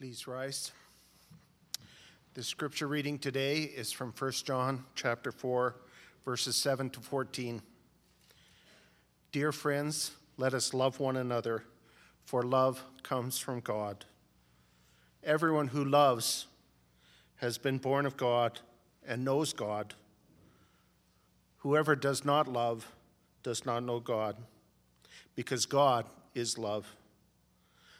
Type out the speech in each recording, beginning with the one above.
Please rise. The scripture reading today is from 1 John chapter 4 verses 7 to 14. Dear friends, let us love one another, for love comes from God. Everyone who loves has been born of God and knows God. Whoever does not love does not know God, because God is love.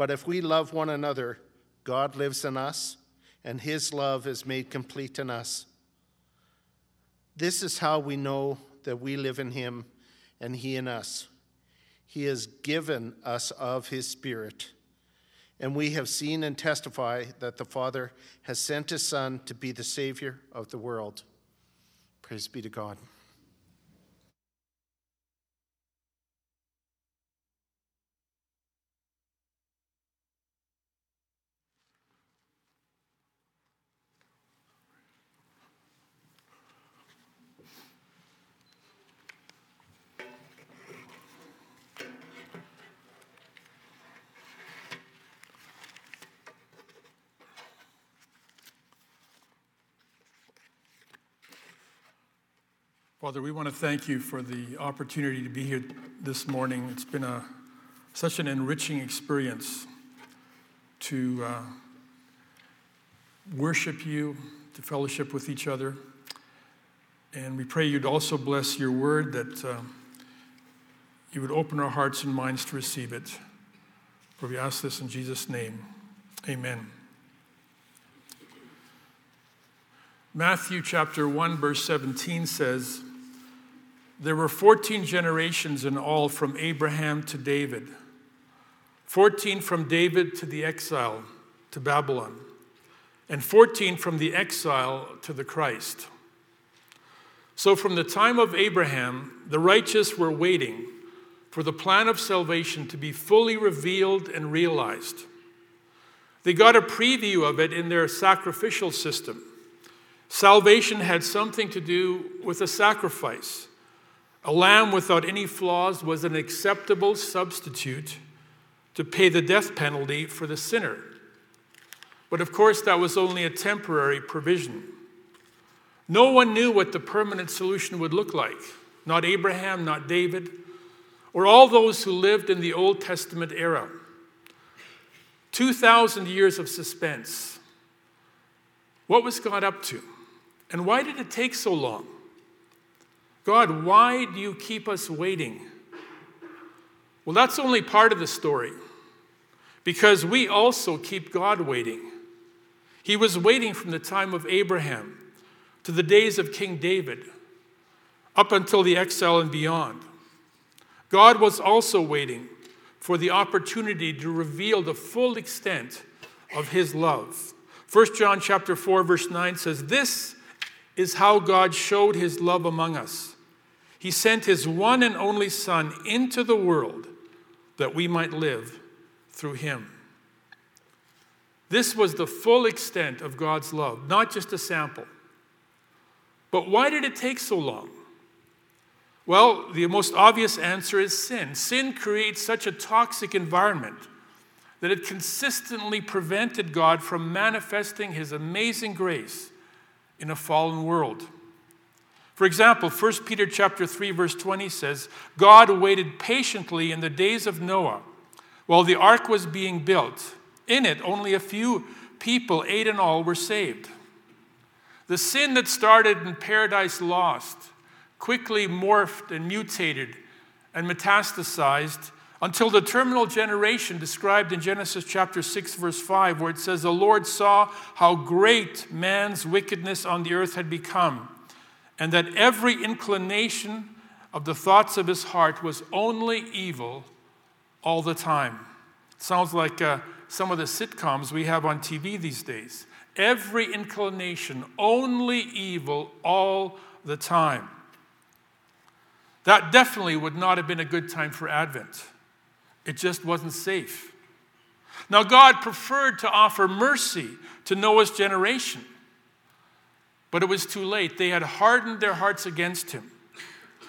but if we love one another, God lives in us, and his love is made complete in us. This is how we know that we live in him and he in us. He has given us of his Spirit, and we have seen and testify that the Father has sent his Son to be the Savior of the world. Praise be to God. Father, we want to thank you for the opportunity to be here this morning. It's been a, such an enriching experience to uh, worship you, to fellowship with each other. And we pray you'd also bless your word, that uh, you would open our hearts and minds to receive it. For we ask this in Jesus' name. Amen. Matthew chapter 1, verse 17 says, there were 14 generations in all from Abraham to David, 14 from David to the exile to Babylon, and 14 from the exile to the Christ. So, from the time of Abraham, the righteous were waiting for the plan of salvation to be fully revealed and realized. They got a preview of it in their sacrificial system. Salvation had something to do with a sacrifice. A lamb without any flaws was an acceptable substitute to pay the death penalty for the sinner. But of course, that was only a temporary provision. No one knew what the permanent solution would look like. Not Abraham, not David, or all those who lived in the Old Testament era. 2,000 years of suspense. What was God up to? And why did it take so long? God, why do you keep us waiting? Well, that's only part of the story because we also keep God waiting. He was waiting from the time of Abraham to the days of King David, up until the exile and beyond. God was also waiting for the opportunity to reveal the full extent of his love. 1 John chapter 4 verse 9 says this is how God showed his love among us. He sent his one and only Son into the world that we might live through him. This was the full extent of God's love, not just a sample. But why did it take so long? Well, the most obvious answer is sin. Sin creates such a toxic environment that it consistently prevented God from manifesting his amazing grace in a fallen world. For example, 1 Peter chapter 3 verse 20 says, God waited patiently in the days of Noah while the ark was being built. In it, only a few people, eight in all, were saved. The sin that started in paradise lost quickly morphed and mutated and metastasized until the terminal generation described in Genesis chapter 6, verse 5, where it says, The Lord saw how great man's wickedness on the earth had become, and that every inclination of the thoughts of his heart was only evil all the time. Sounds like uh, some of the sitcoms we have on TV these days. Every inclination, only evil all the time. That definitely would not have been a good time for Advent. It just wasn't safe. Now, God preferred to offer mercy to Noah's generation, but it was too late. They had hardened their hearts against him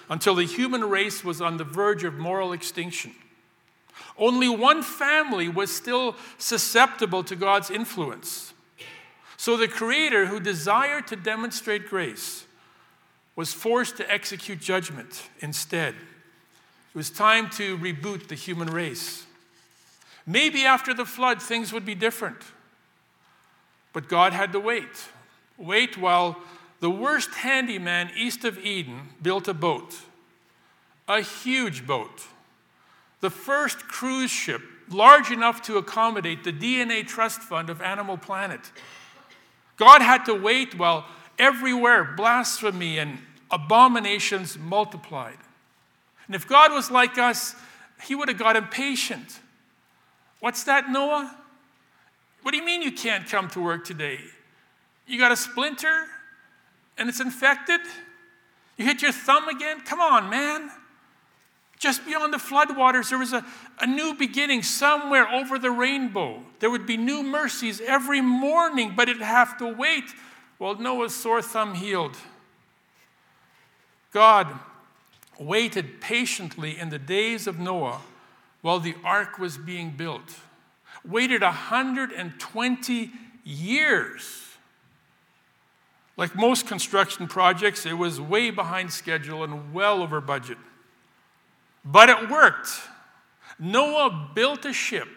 until the human race was on the verge of moral extinction. Only one family was still susceptible to God's influence. So the Creator, who desired to demonstrate grace, was forced to execute judgment instead. It was time to reboot the human race. Maybe after the flood, things would be different. But God had to wait. Wait while the worst handyman east of Eden built a boat, a huge boat, the first cruise ship large enough to accommodate the DNA trust fund of Animal Planet. God had to wait while everywhere blasphemy and abominations multiplied. And if God was like us, he would have got impatient. What's that, Noah? What do you mean you can't come to work today? You got a splinter and it's infected? You hit your thumb again? Come on, man. Just beyond the floodwaters, there was a, a new beginning somewhere over the rainbow. There would be new mercies every morning, but it'd have to wait while Noah's sore thumb healed. God waited patiently in the days of Noah while the ark was being built. Waited 120 years. Like most construction projects, it was way behind schedule and well over budget. But it worked. Noah built a ship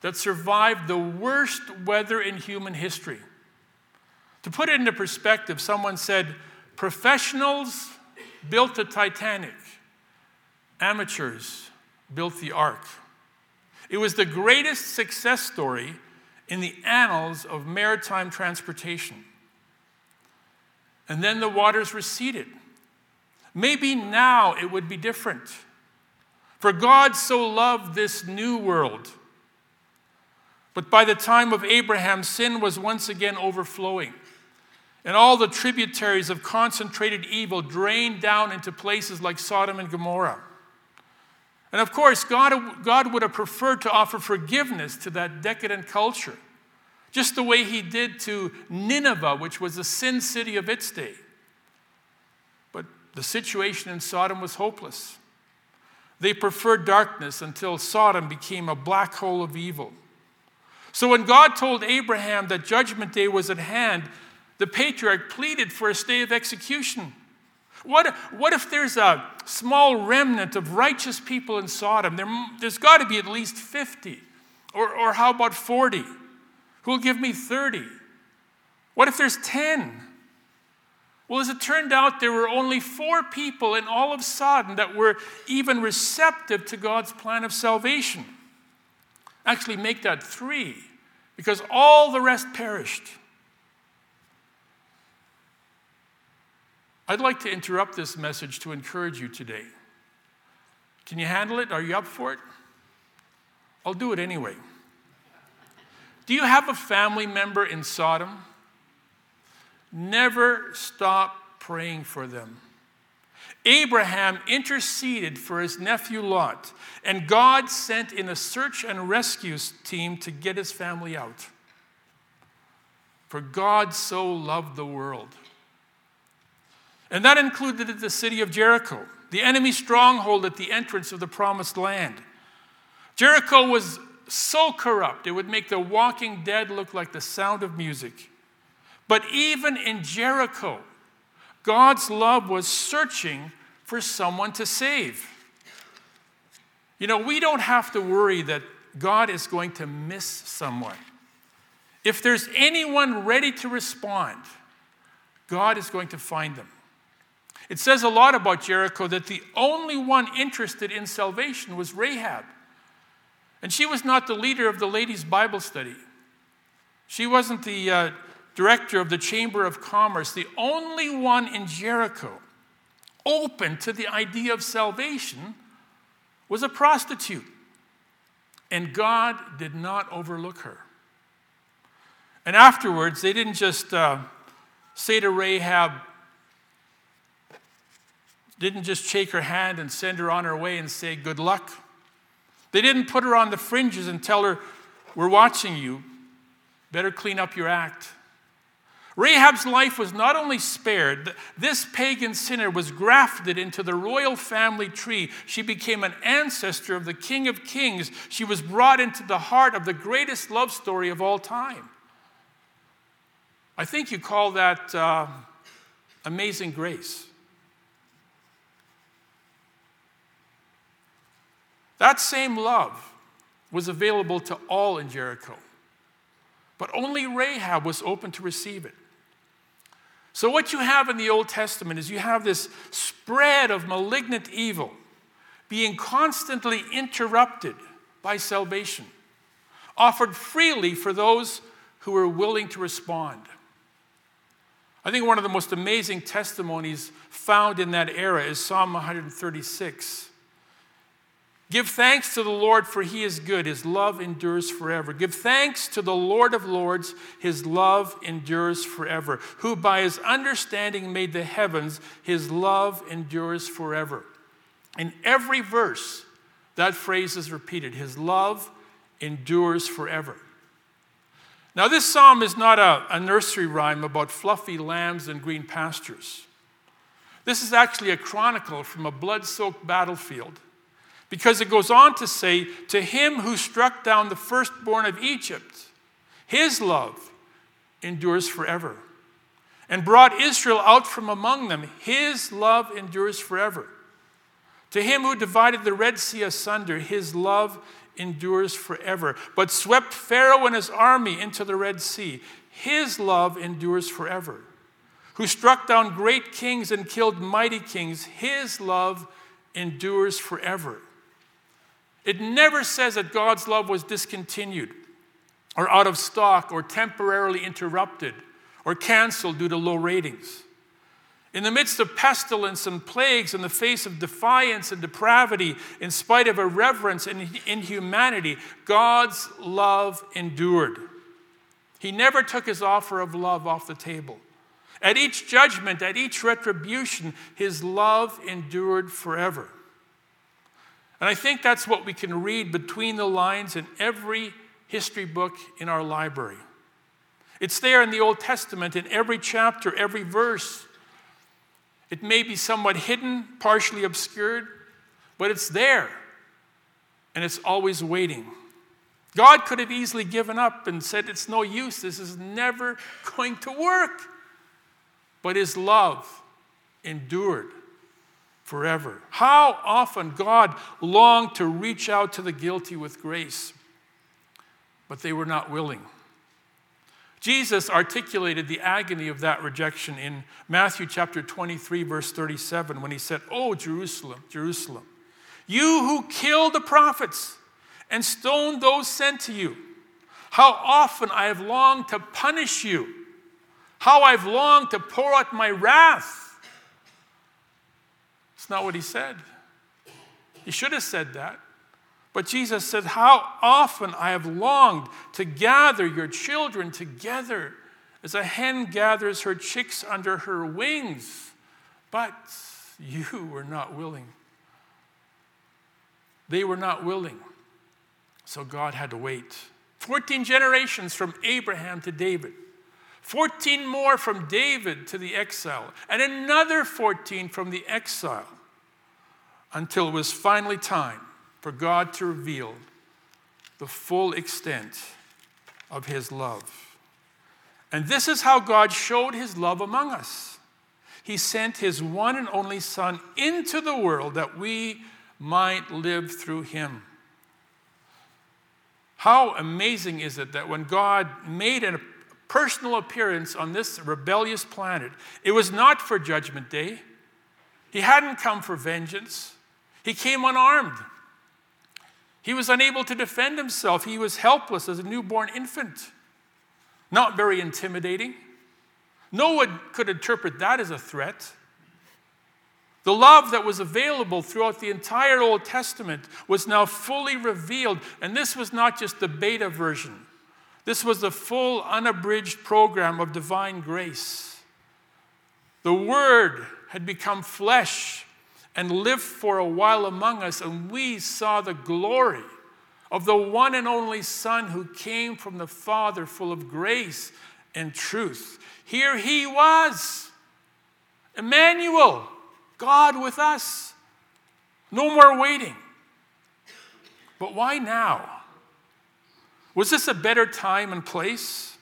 that survived the worst weather in human history. To put it into perspective, someone said professionals built the Titanic, amateurs built the ark. It was the greatest success story in the annals of maritime transportation. And then the waters receded. Maybe now it would be different. For God so loved this new world. But by the time of Abraham, sin was once again overflowing. And all the tributaries of concentrated evil drained down into places like Sodom and Gomorrah. And of course, God, God would have preferred to offer forgiveness to that decadent culture, just the way He did to Nineveh, which was the sin city of its day. But the situation in Sodom was hopeless. They preferred darkness until Sodom became a black hole of evil. So when God told Abraham that judgment day was at hand, the patriarch pleaded for a stay of execution. What, what if there's a small remnant of righteous people in Sodom? There, has got to be at least 50. Or, or how about 40? Who'll give me 30? What if there's 10? Well, as it turned out, there were only four people in all of Sodom that were even receptive to God's plan of salvation. Actually, make that three, because all the rest perished. I'd like to interrupt this message to encourage you today. Can you handle it? Are you up for it? I'll do it anyway. Do you have a family member in Sodom? Never stop praying for them. Abraham interceded for his nephew Lot, and God sent in a search and rescue team to get his family out. For God so loved the world and that included the city of Jericho, the enemy stronghold at the entrance of the promised land. Jericho was so corrupt, it would make the walking dead look like the sound of music. But even in Jericho, God's love was searching for someone to save. You know, we don't have to worry that God is going to miss someone. If there's anyone ready to respond, God is going to find them. It says a lot about Jericho that the only one interested in salvation was Rahab. And she was not the leader of the ladies' Bible study. She wasn't the uh, director of the Chamber of Commerce. The only one in Jericho open to the idea of salvation was a prostitute. And God did not overlook her. And afterwards, they didn't just uh, say to Rahab, didn't just shake her hand and send her on her way and say, Good luck. They didn't put her on the fringes and tell her, We're watching you. Better clean up your act. Rahab's life was not only spared, this pagan sinner was grafted into the royal family tree. She became an ancestor of the King of Kings. She was brought into the heart of the greatest love story of all time. I think you call that uh, amazing grace. That same love was available to all in Jericho, but only Rahab was open to receive it. So, what you have in the Old Testament is you have this spread of malignant evil being constantly interrupted by salvation, offered freely for those who are willing to respond. I think one of the most amazing testimonies found in that era is Psalm 136. Give thanks to the Lord, for he is good. His love endures forever. Give thanks to the Lord of Lords. His love endures forever. Who by his understanding made the heavens. His love endures forever. In every verse, that phrase is repeated His love endures forever. Now, this psalm is not a, a nursery rhyme about fluffy lambs and green pastures. This is actually a chronicle from a blood soaked battlefield because it goes on to say, To him who struck down the firstborn of Egypt, his love endures forever. And brought Israel out from among them, his love endures forever. To him who divided the Red Sea asunder, his love endures forever. But swept Pharaoh and his army into the Red Sea, his love endures forever. Who struck down great kings and killed mighty kings, his love endures forever. It never says that God's love was discontinued or out of stock or temporarily interrupted or canceled due to low ratings. In the midst of pestilence and plagues, in the face of defiance and depravity, in spite of irreverence and inhumanity, God's love endured. He never took his offer of love off the table. At each judgment, at each retribution, his love endured forever. And I think that's what we can read between the lines in every history book in our library. It's there in the Old Testament, in every chapter, every verse. It may be somewhat hidden, partially obscured, but it's there. And it's always waiting. God could have easily given up and said, It's no use. This is never going to work. But his love endured forever. How often God longed to reach out to the guilty with grace, but they were not willing. Jesus articulated the agony of that rejection in Matthew chapter 23, verse 37, when he said, Oh, Jerusalem, Jerusalem, you who killed the prophets and stoned those sent to you, how often I have longed to punish you, how I've longed to pour out my wrath not what he said. He should have said that. But Jesus said, How often I have longed to gather your children together as a hen gathers her chicks under her wings, but you were not willing. They were not willing. So God had to wait. 14 generations from Abraham to David. 14 more from David to the exile, and another 14 from the exile until it was finally time for God to reveal the full extent of his love. And this is how God showed his love among us. He sent his one and only Son into the world that we might live through him. How amazing is it that when God made a personal appearance on this rebellious planet, it was not for Judgment Day. He hadn't come for vengeance. He came unarmed. He was unable to defend himself. He was helpless as a newborn infant. Not very intimidating. No one could interpret that as a threat. The love that was available throughout the entire Old Testament was now fully revealed, and this was not just the beta version. This was the full, unabridged program of divine grace. The Word had become flesh and lived for a while among us, and we saw the glory of the one and only Son who came from the Father, full of grace and truth. Here he was, Emmanuel, God with us. No more waiting. But why now? Was this a better time and place?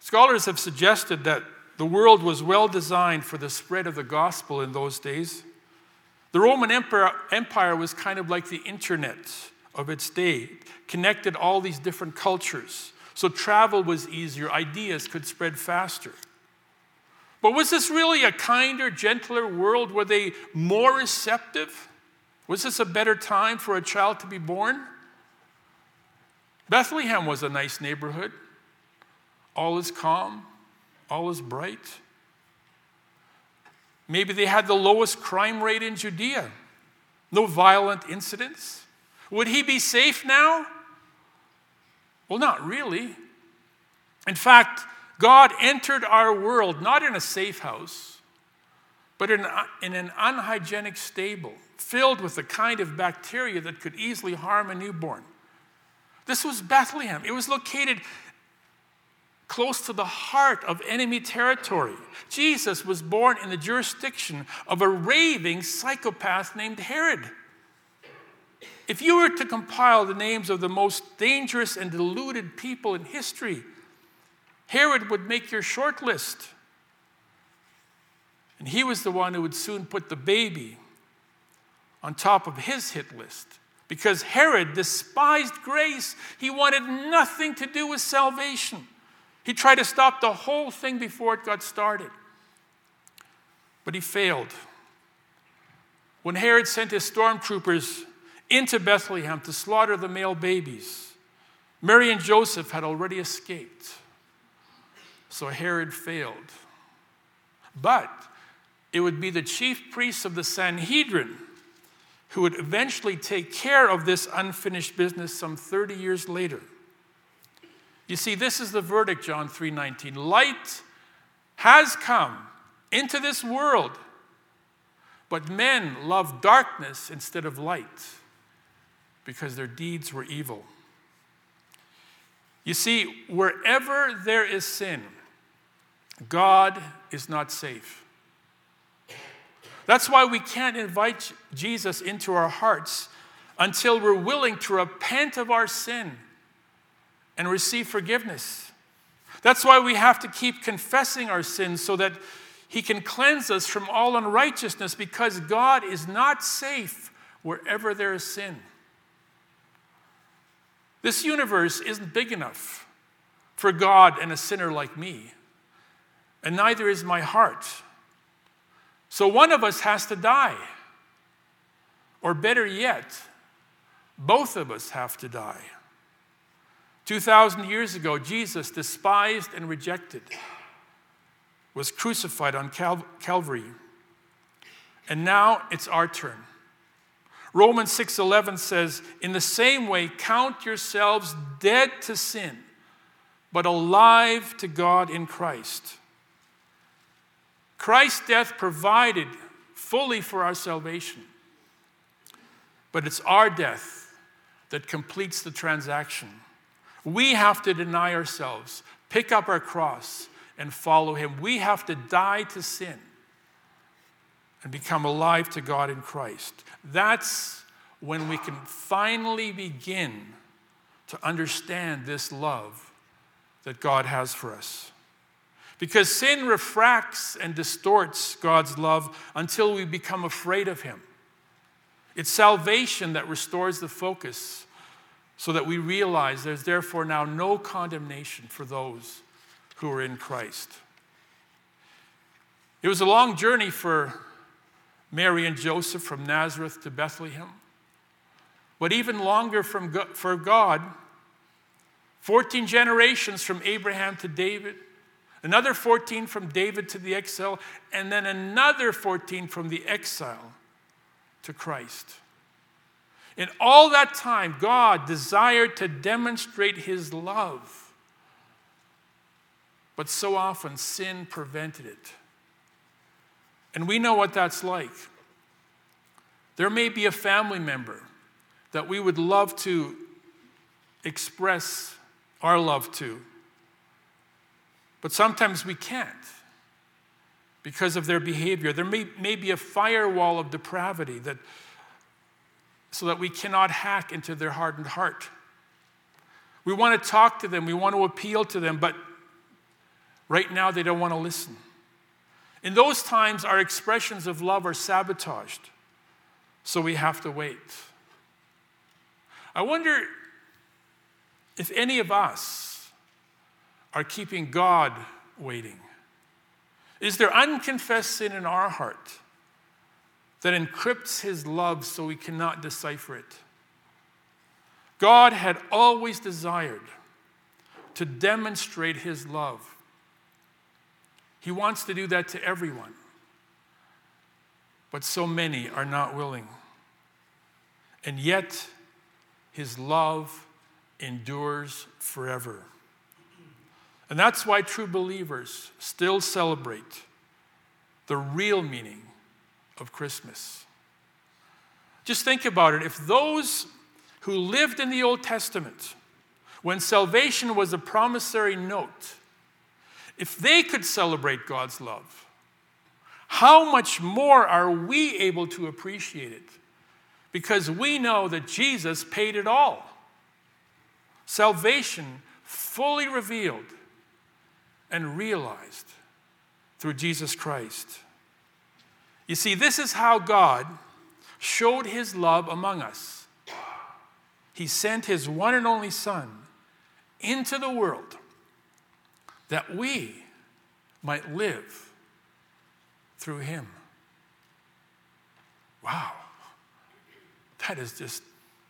Scholars have suggested that the world was well designed for the spread of the gospel in those days. The Roman Empire, was kind of like the internet of its day, connected all these different cultures. So travel was easier, ideas could spread faster. But was this really a kinder, gentler world? Were they more receptive? Was this a better time for a child to be born? Bethlehem was a nice neighborhood. All is calm, all is bright. Maybe they had the lowest crime rate in Judea, no violent incidents. Would he be safe now? Well, not really. In fact, God entered our world not in a safe house, but in, in an unhygienic stable filled with the kind of bacteria that could easily harm a newborn. This was Bethlehem. It was located close to the heart of enemy territory. Jesus was born in the jurisdiction of a raving psychopath named Herod. If you were to compile the names of the most dangerous and deluded people in history, Herod would make your short list. And he was the one who would soon put the baby on top of his hit list because Herod despised grace. He wanted nothing to do with salvation. He tried to stop the whole thing before it got started. But he failed. When Herod sent his stormtroopers into Bethlehem to slaughter the male babies, Mary and Joseph had already escaped. So Herod failed. But it would be the chief priests of the Sanhedrin who would eventually take care of this unfinished business some 30 years later. You see, this is the verdict, John 3:19. Light has come into this world, but men love darkness instead of light because their deeds were evil. You see, wherever there is sin, God is not safe. That's why we can't invite Jesus into our hearts until we're willing to repent of our sin and receive forgiveness. That's why we have to keep confessing our sins so that He can cleanse us from all unrighteousness because God is not safe wherever there is sin. This universe isn't big enough for God and a sinner like me, and neither is my heart. So one of us has to die. Or better yet, both of us have to die. 2,000 years ago, Jesus, despised and rejected, was crucified on Cal- Calvary. And now it's our turn. Romans 6:11 says, "In the same way count yourselves dead to sin, but alive to God in Christ." Christ's death provided fully for our salvation. But it's our death that completes the transaction. We have to deny ourselves, pick up our cross, and follow Him. We have to die to sin and become alive to God in Christ. That's when we can finally begin to understand this love that God has for us. Because sin refracts and distorts God's love until we become afraid of Him. It's salvation that restores the focus so that we realize there's therefore now no condemnation for those who are in Christ. It was a long journey for Mary and Joseph from Nazareth to Bethlehem, but even longer from, for God 14 generations from Abraham to David, another 14 from David to the exile, and then another 14 from the exile to Christ. In all that time, God desired to demonstrate his love. But so often, sin prevented it. And we know what that's like. There may be a family member that we would love to express our love to, but sometimes we can't because of their behavior. There may, may be a firewall of depravity that so that we cannot hack into their hardened heart. We want to talk to them, we want to appeal to them, but right now they don't want to listen. In those times, our expressions of love are sabotaged, so we have to wait. I wonder if any of us are keeping God waiting. Is there unconfessed sin in our heart? That encrypts his love so we cannot decipher it. God had always desired to demonstrate his love. He wants to do that to everyone. But so many are not willing. And yet, his love endures forever. And that's why true believers still celebrate the real meaning of Christmas. Just think about it. If those who lived in the Old Testament, when salvation was a promissory note, if they could celebrate God's love, how much more are we able to appreciate it? Because we know that Jesus paid it all. Salvation fully revealed and realized through Jesus Christ. You see, this is how God showed his love among us. He sent his one and only Son into the world that we might live through him. Wow. That is just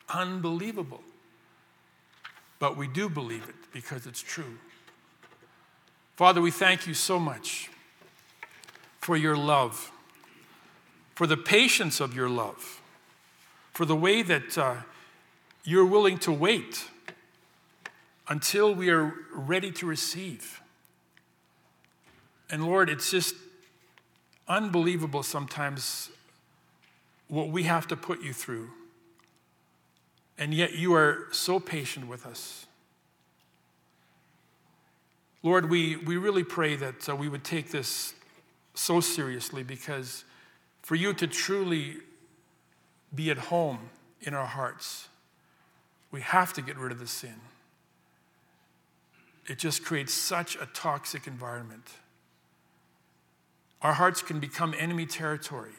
unbelievable. But we do believe it because it's true. Father, we thank you so much for your love for the patience of your love, for the way that uh, you're willing to wait until we are ready to receive. And Lord, it's just unbelievable sometimes what we have to put you through. And yet you are so patient with us. Lord, we, we really pray that uh, we would take this so seriously because for you to truly be at home in our hearts, we have to get rid of the sin. It just creates such a toxic environment. Our hearts can become enemy territory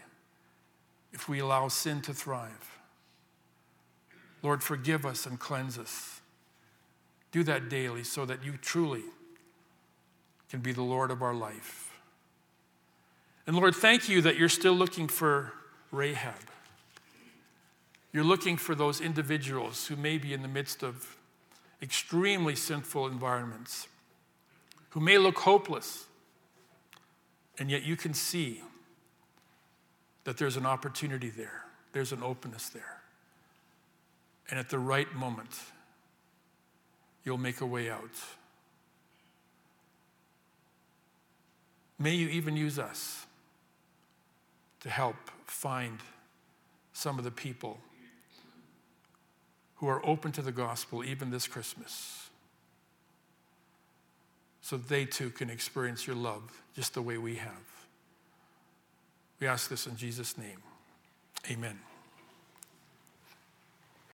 if we allow sin to thrive. Lord, forgive us and cleanse us. Do that daily so that you truly can be the Lord of our life. And Lord, thank you that you're still looking for Rahab. You're looking for those individuals who may be in the midst of extremely sinful environments, who may look hopeless, and yet you can see that there's an opportunity there, there's an openness there. And at the right moment, you'll make a way out. May you even use us to help find some of the people who are open to the gospel even this Christmas so they too can experience your love just the way we have. We ask this in Jesus' name. Amen.